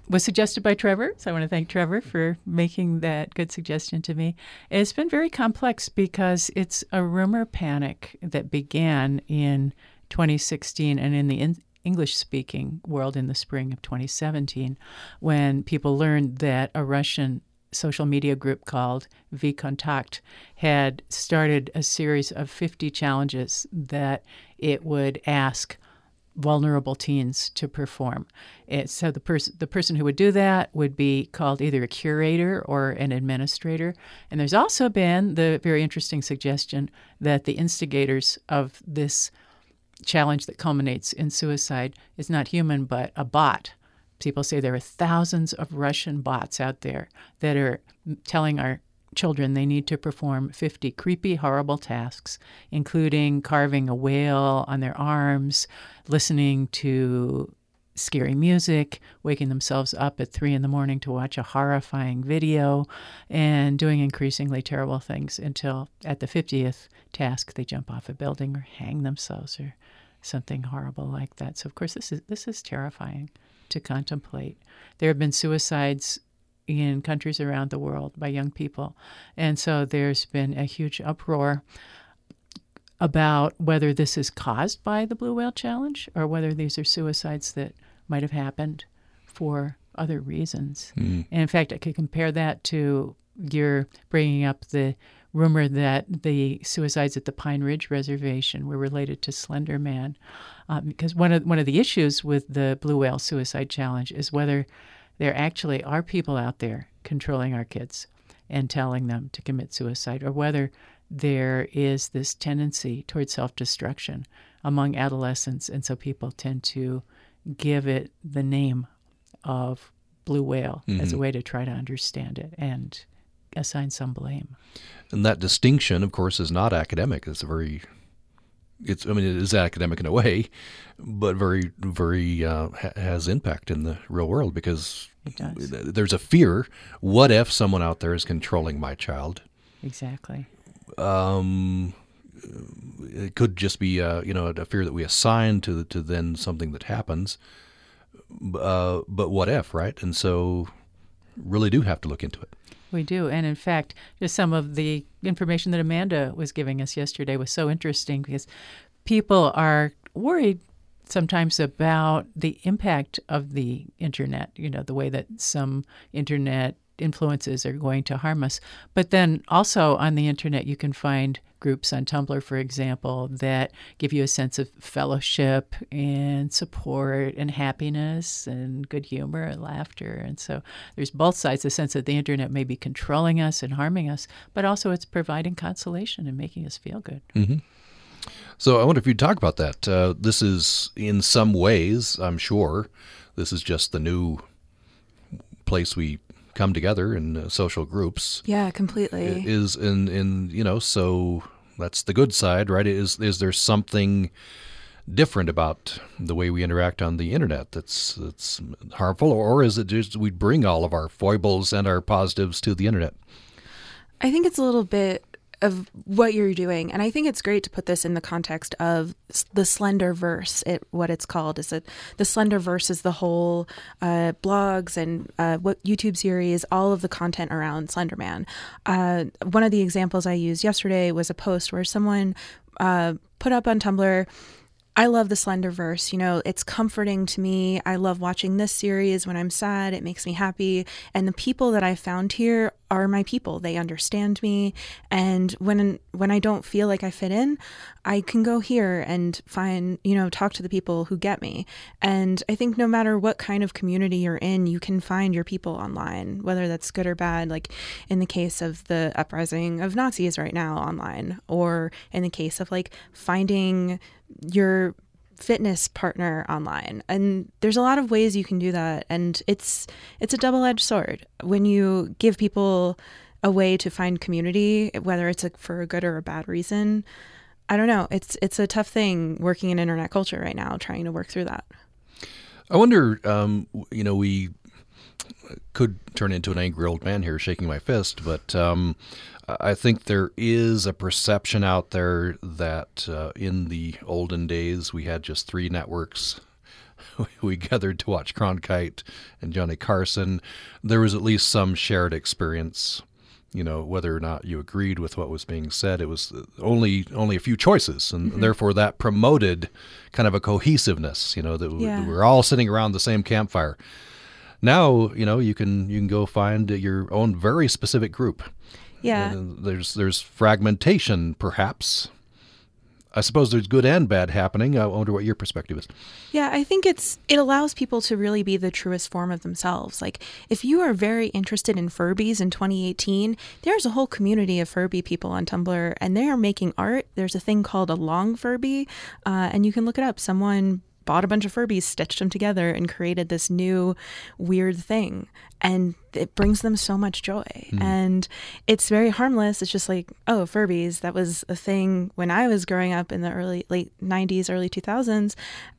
was suggested by Trevor. So I want to thank Trevor for making that good suggestion to me. It's been very complex because it's a rumor panic that began in 2016 and in the in- English speaking world in the spring of 2017 when people learned that a Russian social media group called VKontakte had started a series of 50 challenges that it would ask vulnerable teens to perform. So the person the person who would do that would be called either a curator or an administrator. And there's also been the very interesting suggestion that the instigators of this challenge that culminates in suicide is not human, but a bot. People say there are thousands of Russian bots out there that are telling our children they need to perform 50 creepy, horrible tasks, including carving a whale on their arms, listening to scary music, waking themselves up at three in the morning to watch a horrifying video, and doing increasingly terrible things until at the 50th task they jump off a building or hang themselves or something horrible like that. So of course this is this is terrifying to contemplate. There have been suicides in countries around the world by young people. And so there's been a huge uproar about whether this is caused by the Blue Whale Challenge or whether these are suicides that might have happened for other reasons. Mm. And in fact, I could compare that to your bringing up the rumor that the suicides at the Pine Ridge Reservation were related to Slender Man, um, because one of one of the issues with the Blue Whale Suicide Challenge is whether there actually are people out there controlling our kids and telling them to commit suicide, or whether there is this tendency towards self destruction among adolescents, and so people tend to give it the name of blue whale mm-hmm. as a mm-hmm. way to try to understand it and assign some blame. And that distinction, of course, is not academic. It's a very it's I mean it is academic in a way, but very very uh, ha- has impact in the real world because there's a fear. What if someone out there is controlling my child? Exactly. Um, it could just be uh, you know a fear that we assign to to then something that happens. Uh, but what if, right? And so, really do have to look into it. We do. And in fact, just some of the information that Amanda was giving us yesterday was so interesting because people are worried sometimes about the impact of the internet, you know, the way that some internet influences are going to harm us. But then also on the internet, you can find groups on Tumblr, for example, that give you a sense of fellowship and support and happiness and good humor and laughter. And so there's both sides the sense that the internet may be controlling us and harming us, but also it's providing consolation and making us feel good. Mm-hmm. So I wonder if you'd talk about that. Uh, this is, in some ways, I'm sure, this is just the new place we come together in uh, social groups. Yeah, completely. Is in in you know so that's the good side, right? Is is there something different about the way we interact on the internet that's that's harmful, or is it just we bring all of our foibles and our positives to the internet? I think it's a little bit of what you're doing and i think it's great to put this in the context of the slenderverse it, what it's called is that the slenderverse is the whole uh, blogs and uh, what youtube series all of the content around slenderman uh, one of the examples i used yesterday was a post where someone uh, put up on tumblr I love the Slenderverse. You know, it's comforting to me. I love watching this series when I'm sad. It makes me happy. And the people that I found here are my people. They understand me. And when when I don't feel like I fit in, I can go here and find, you know, talk to the people who get me. And I think no matter what kind of community you're in, you can find your people online, whether that's good or bad, like in the case of the uprising of Nazis right now online, or in the case of like finding your fitness partner online. And there's a lot of ways you can do that. And it's it's a double-edged sword. When you give people a way to find community whether it's a, for a good or a bad reason i don't know. It's it's a tough thing working in internet culture right now trying to work through that. I wonder um, you know we could turn into an angry old man here shaking my fist but um, I think there is a perception out there that uh, in the olden days we had just three networks. we gathered to watch Cronkite and Johnny Carson. There was at least some shared experience. You know, whether or not you agreed with what was being said, it was only only a few choices, and mm-hmm. therefore that promoted kind of a cohesiveness. You know, that yeah. we're all sitting around the same campfire. Now, you know, you can you can go find your own very specific group yeah. Uh, there's there's fragmentation, perhaps. I suppose there's good and bad happening. I wonder what your perspective is. Yeah, I think it's it allows people to really be the truest form of themselves. Like if you are very interested in Furbies in 2018, there's a whole community of Furby people on Tumblr, and they are making art. There's a thing called a long Furby, uh, and you can look it up. Someone bought a bunch of Furbies, stitched them together, and created this new weird thing. And it brings them so much joy. Mm. And it's very harmless. It's just like, oh, Furbies. That was a thing when I was growing up in the early, late 90s, early 2000s.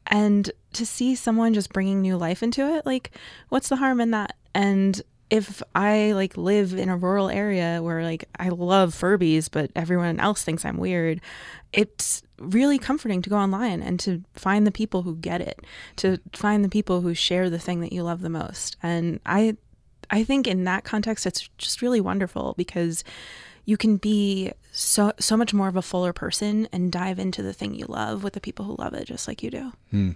And to see someone just bringing new life into it, like, what's the harm in that? And if I like live in a rural area where like I love Furbies, but everyone else thinks I'm weird, it's really comforting to go online and to find the people who get it, to find the people who share the thing that you love the most. And I I think in that context it's just really wonderful because you can be so so much more of a fuller person and dive into the thing you love with the people who love it just like you do. Hmm.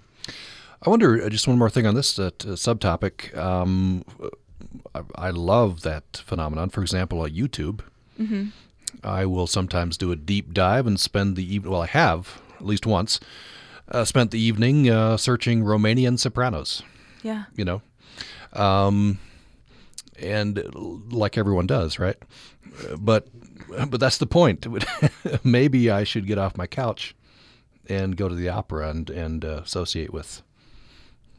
I wonder uh, just one more thing on this uh, subtopic. Um, I, I, love that phenomenon. For example, on YouTube. Mm-hmm. I will sometimes do a deep dive and spend the evening. Well, I have at least once uh, spent the evening uh, searching Romanian sopranos. Yeah. You know, um, and like everyone does, right? But but that's the point. Maybe I should get off my couch and go to the opera and and uh, associate with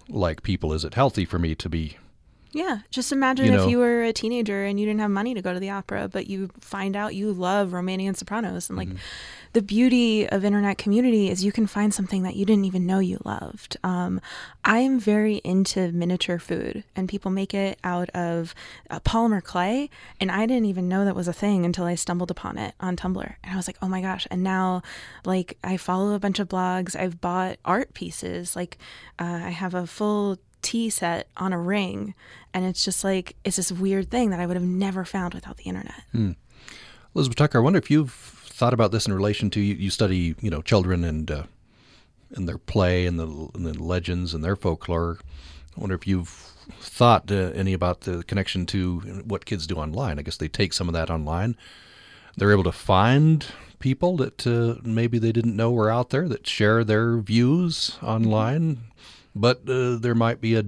like people. Is it healthy for me to be yeah, just imagine you if you were a teenager and you didn't have money to go to the opera, but you find out you love Romanian sopranos and like mm-hmm the beauty of internet community is you can find something that you didn't even know you loved. Um, I am very into miniature food, and people make it out of uh, polymer clay, and I didn't even know that was a thing until I stumbled upon it on Tumblr, and I was like, oh my gosh! And now, like, I follow a bunch of blogs. I've bought art pieces. Like, uh, I have a full tea set on a ring, and it's just like it's this weird thing that I would have never found without the internet. Hmm. Elizabeth Tucker, I wonder if you've thought about this in relation to you, you study, you know, children and uh, and their play and the, and the legends and their folklore. I wonder if you've thought uh, any about the connection to what kids do online. I guess they take some of that online. They're able to find people that uh, maybe they didn't know were out there that share their views online, but uh, there might be a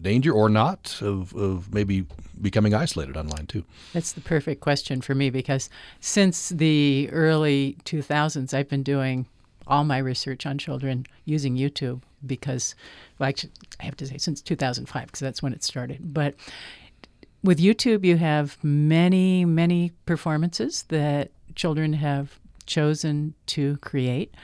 danger or not of, of maybe becoming isolated online too. That's the perfect question for me because since the early 2000s, I've been doing all my research on children using YouTube because, well, actually, I have to say since 2005 because that's when it started. But with YouTube, you have many, many performances that children have chosen to create.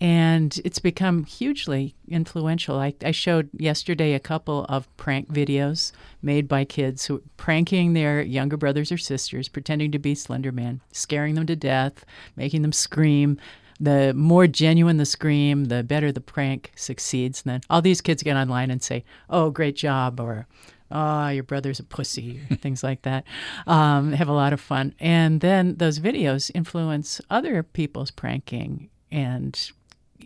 And it's become hugely influential. I, I showed yesterday a couple of prank videos made by kids who pranking their younger brothers or sisters, pretending to be Slender Man, scaring them to death, making them scream, the more genuine the scream, the better the prank succeeds. And then all these kids get online and say, "Oh, great job," or "Ah, oh, your brother's a pussy," things like that. Um, have a lot of fun, and then those videos influence other people's pranking and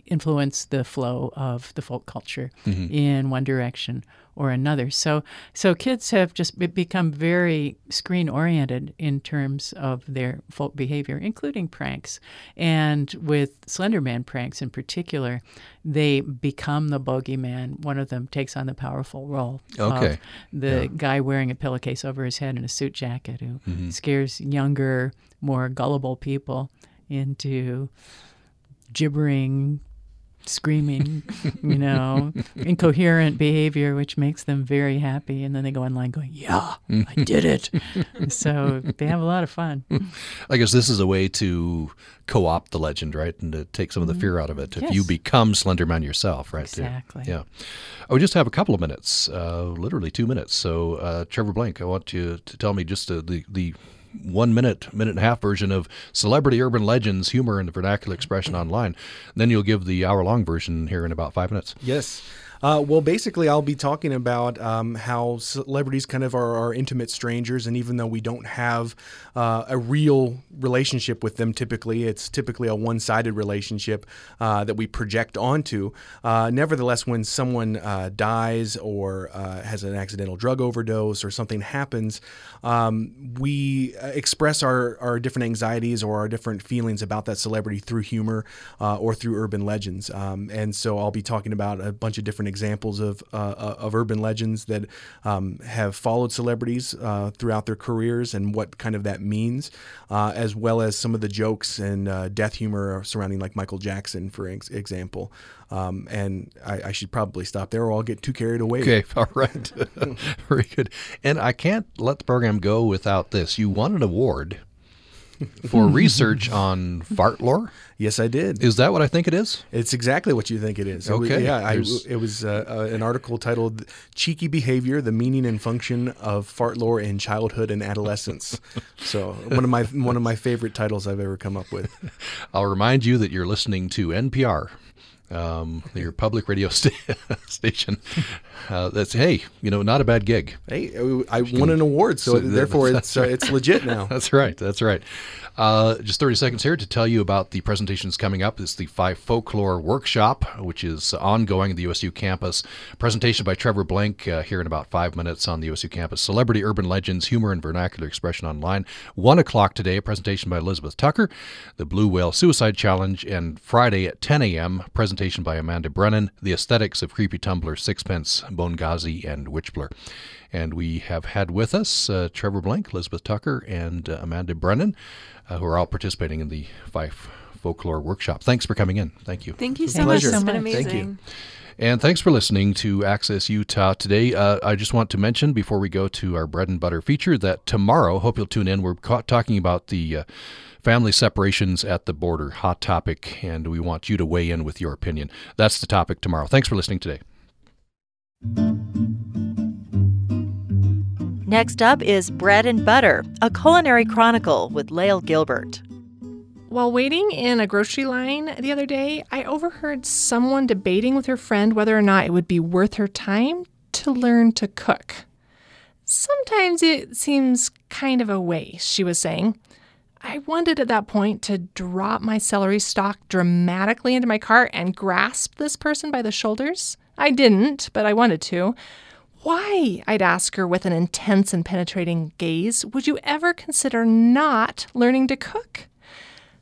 influence the flow of the folk culture mm-hmm. in one direction or another. So, so kids have just become very screen oriented in terms of their folk behavior, including pranks. And with Slenderman pranks in particular, they become the bogeyman. One of them takes on the powerful role okay. of the yeah. guy wearing a pillowcase over his head and a suit jacket who mm-hmm. scares younger, more gullible people into gibbering screaming, you know, incoherent behavior, which makes them very happy. And then they go online going, Yeah, I did it. so they have a lot of fun. I guess this is a way to co opt the legend, right? And to take some of the mm-hmm. fear out of it. If yes. you become Slenderman yourself, right? Exactly. Yeah. I would just have a couple of minutes, uh, literally two minutes. So, uh, Trevor Blank, I want you to tell me just uh, the, the one minute, minute and a half version of celebrity urban legends, humor, and vernacular expression online. then you'll give the hour long version here in about five minutes. Yes. Uh, well, basically, I'll be talking about um, how celebrities kind of are, intimate strangers, and even though we don't have uh, a real relationship with them, typically it's typically a one-sided relationship uh, that we project onto. Uh, nevertheless, when someone uh, dies or uh, has an accidental drug overdose or something happens, um, we express our, our different anxieties or our different feelings about that celebrity through humor or through urban legends. Um, and so I'll be talking about a bunch of different examples of uh, uh, of urban legends that um, have followed celebrities uh, throughout their careers and what kind of that means, uh, as well as some of the jokes and uh, death humor surrounding like Michael Jackson, for ex- example. Um, and I, I, should probably stop there, or I'll get too carried away. Okay, all right, very good. And I can't let the program go without this. You won an award for research on fart lore. Yes, I did. Is that what I think it is? It's exactly what you think it is. Okay. It was, yeah, I, it was uh, uh, an article titled "Cheeky Behavior: The Meaning and Function of Fart Lore in Childhood and Adolescence." so one of my one of my favorite titles I've ever come up with. I'll remind you that you're listening to NPR um, your public radio st- station. Uh, that's hey, you know, not a bad gig. Hey, I won an award, so, so therefore it's uh, it's legit now. that's right. That's right. Uh, just 30 seconds here to tell you about the presentations coming up. It's the Fife Folklore Workshop, which is ongoing at the USU campus. Presentation by Trevor Blank uh, here in about five minutes on the USU campus. Celebrity Urban Legends, Humor and Vernacular Expression Online. One o'clock today, a presentation by Elizabeth Tucker, the Blue Whale Suicide Challenge, and Friday at 10 a.m., presentation by Amanda Brennan, The Aesthetics of Creepy Tumblr, Sixpence, Bonegazi, and Witchblr. And we have had with us uh, Trevor Blank, Elizabeth Tucker, and uh, Amanda Brennan, uh, who are all participating in the Fife Folklore Workshop. Thanks for coming in. Thank you. Thank you so much. It's been amazing. Thank you. And thanks for listening to Access Utah today. Uh, I just want to mention before we go to our bread and butter feature that tomorrow, hope you'll tune in, we're ca- talking about the uh, family separations at the border, hot topic, and we want you to weigh in with your opinion. That's the topic tomorrow. Thanks for listening today. Next up is Bread and Butter, a culinary chronicle with Lael Gilbert. While waiting in a grocery line the other day, I overheard someone debating with her friend whether or not it would be worth her time to learn to cook. Sometimes it seems kind of a waste, she was saying. I wanted at that point to drop my celery stalk dramatically into my cart and grasp this person by the shoulders. I didn't, but I wanted to. Why, I'd ask her with an intense and penetrating gaze, would you ever consider not learning to cook?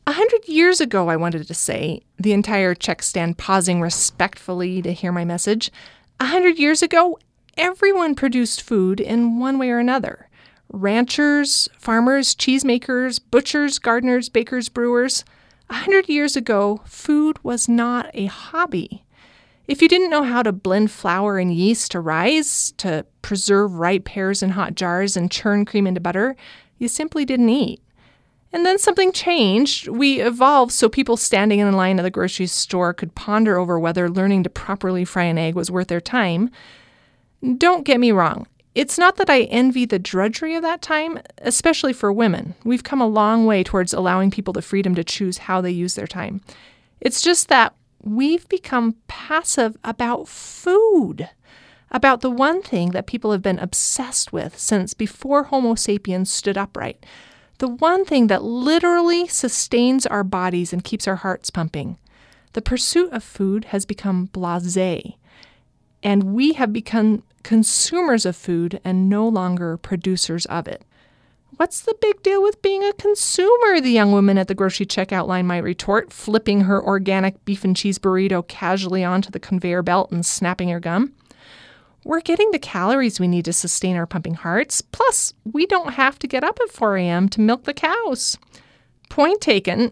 A hundred years ago, I wanted to say, the entire check stand pausing respectfully to hear my message. A hundred years ago, everyone produced food in one way or another ranchers, farmers, cheesemakers, butchers, gardeners, bakers, brewers. A hundred years ago, food was not a hobby. If you didn't know how to blend flour and yeast to rise, to preserve ripe pears in hot jars and churn cream into butter, you simply didn't eat. And then something changed. We evolved so people standing in line at the grocery store could ponder over whether learning to properly fry an egg was worth their time. Don't get me wrong. It's not that I envy the drudgery of that time, especially for women. We've come a long way towards allowing people the freedom to choose how they use their time. It's just that we've become passive about food, about the one thing that people have been obsessed with since before Homo sapiens stood upright, the one thing that literally sustains our bodies and keeps our hearts pumping. The pursuit of food has become blase, and we have become consumers of food and no longer producers of it. What's the big deal with being a consumer? The young woman at the grocery checkout line might retort, flipping her organic beef and cheese burrito casually onto the conveyor belt and snapping her gum. We're getting the calories we need to sustain our pumping hearts. Plus, we don't have to get up at 4 a.m. to milk the cows. Point taken.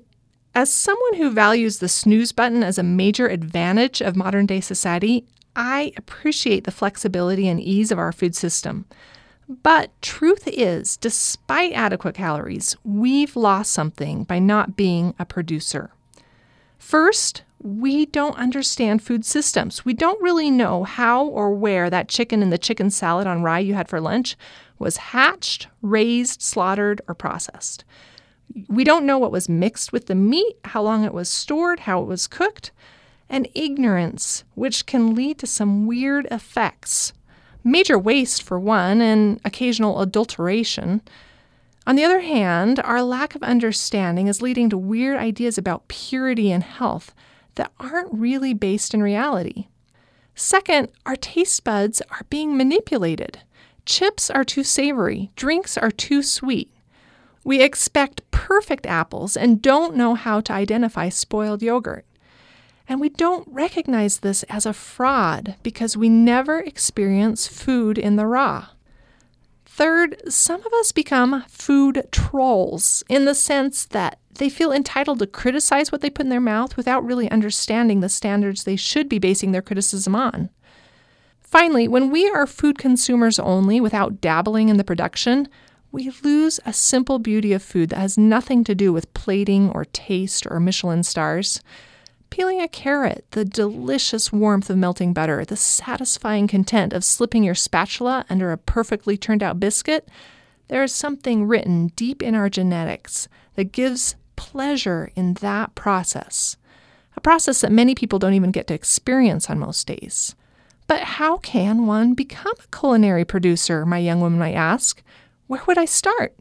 As someone who values the snooze button as a major advantage of modern day society, I appreciate the flexibility and ease of our food system. But truth is, despite adequate calories, we've lost something by not being a producer. First, we don't understand food systems. We don't really know how or where that chicken in the chicken salad on rye you had for lunch was hatched, raised, slaughtered, or processed. We don't know what was mixed with the meat, how long it was stored, how it was cooked, and ignorance, which can lead to some weird effects major waste for one, and occasional adulteration. On the other hand, our lack of understanding is leading to weird ideas about purity and health that aren't really based in reality. Second, our taste buds are being manipulated. Chips are too savory, drinks are too sweet. We expect perfect apples and don't know how to identify spoiled yogurt. And we don't recognize this as a fraud because we never experience food in the raw. Third, some of us become food trolls in the sense that they feel entitled to criticize what they put in their mouth without really understanding the standards they should be basing their criticism on. Finally, when we are food consumers only without dabbling in the production, we lose a simple beauty of food that has nothing to do with plating or taste or Michelin stars. Peeling a carrot, the delicious warmth of melting butter, the satisfying content of slipping your spatula under a perfectly turned out biscuit, there is something written deep in our genetics that gives pleasure in that process, a process that many people don't even get to experience on most days. But how can one become a culinary producer? My young woman might ask. Where would I start?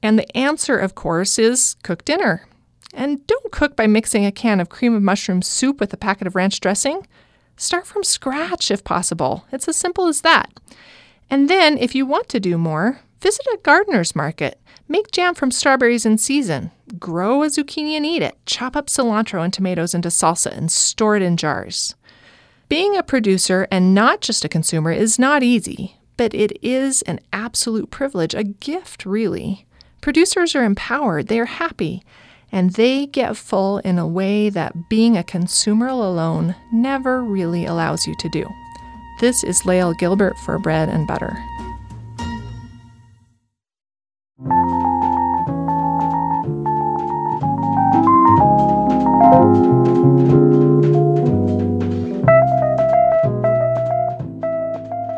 And the answer, of course, is cook dinner. And don't cook by mixing a can of cream of mushroom soup with a packet of ranch dressing. Start from scratch if possible. It's as simple as that. And then, if you want to do more, visit a gardener's market. Make jam from strawberries in season. Grow a zucchini and eat it. Chop up cilantro and tomatoes into salsa and store it in jars. Being a producer and not just a consumer is not easy, but it is an absolute privilege, a gift, really. Producers are empowered, they are happy, and they get full in a way that being a consumer alone never really allows you to do. This is Lael Gilbert for Bread and Butter.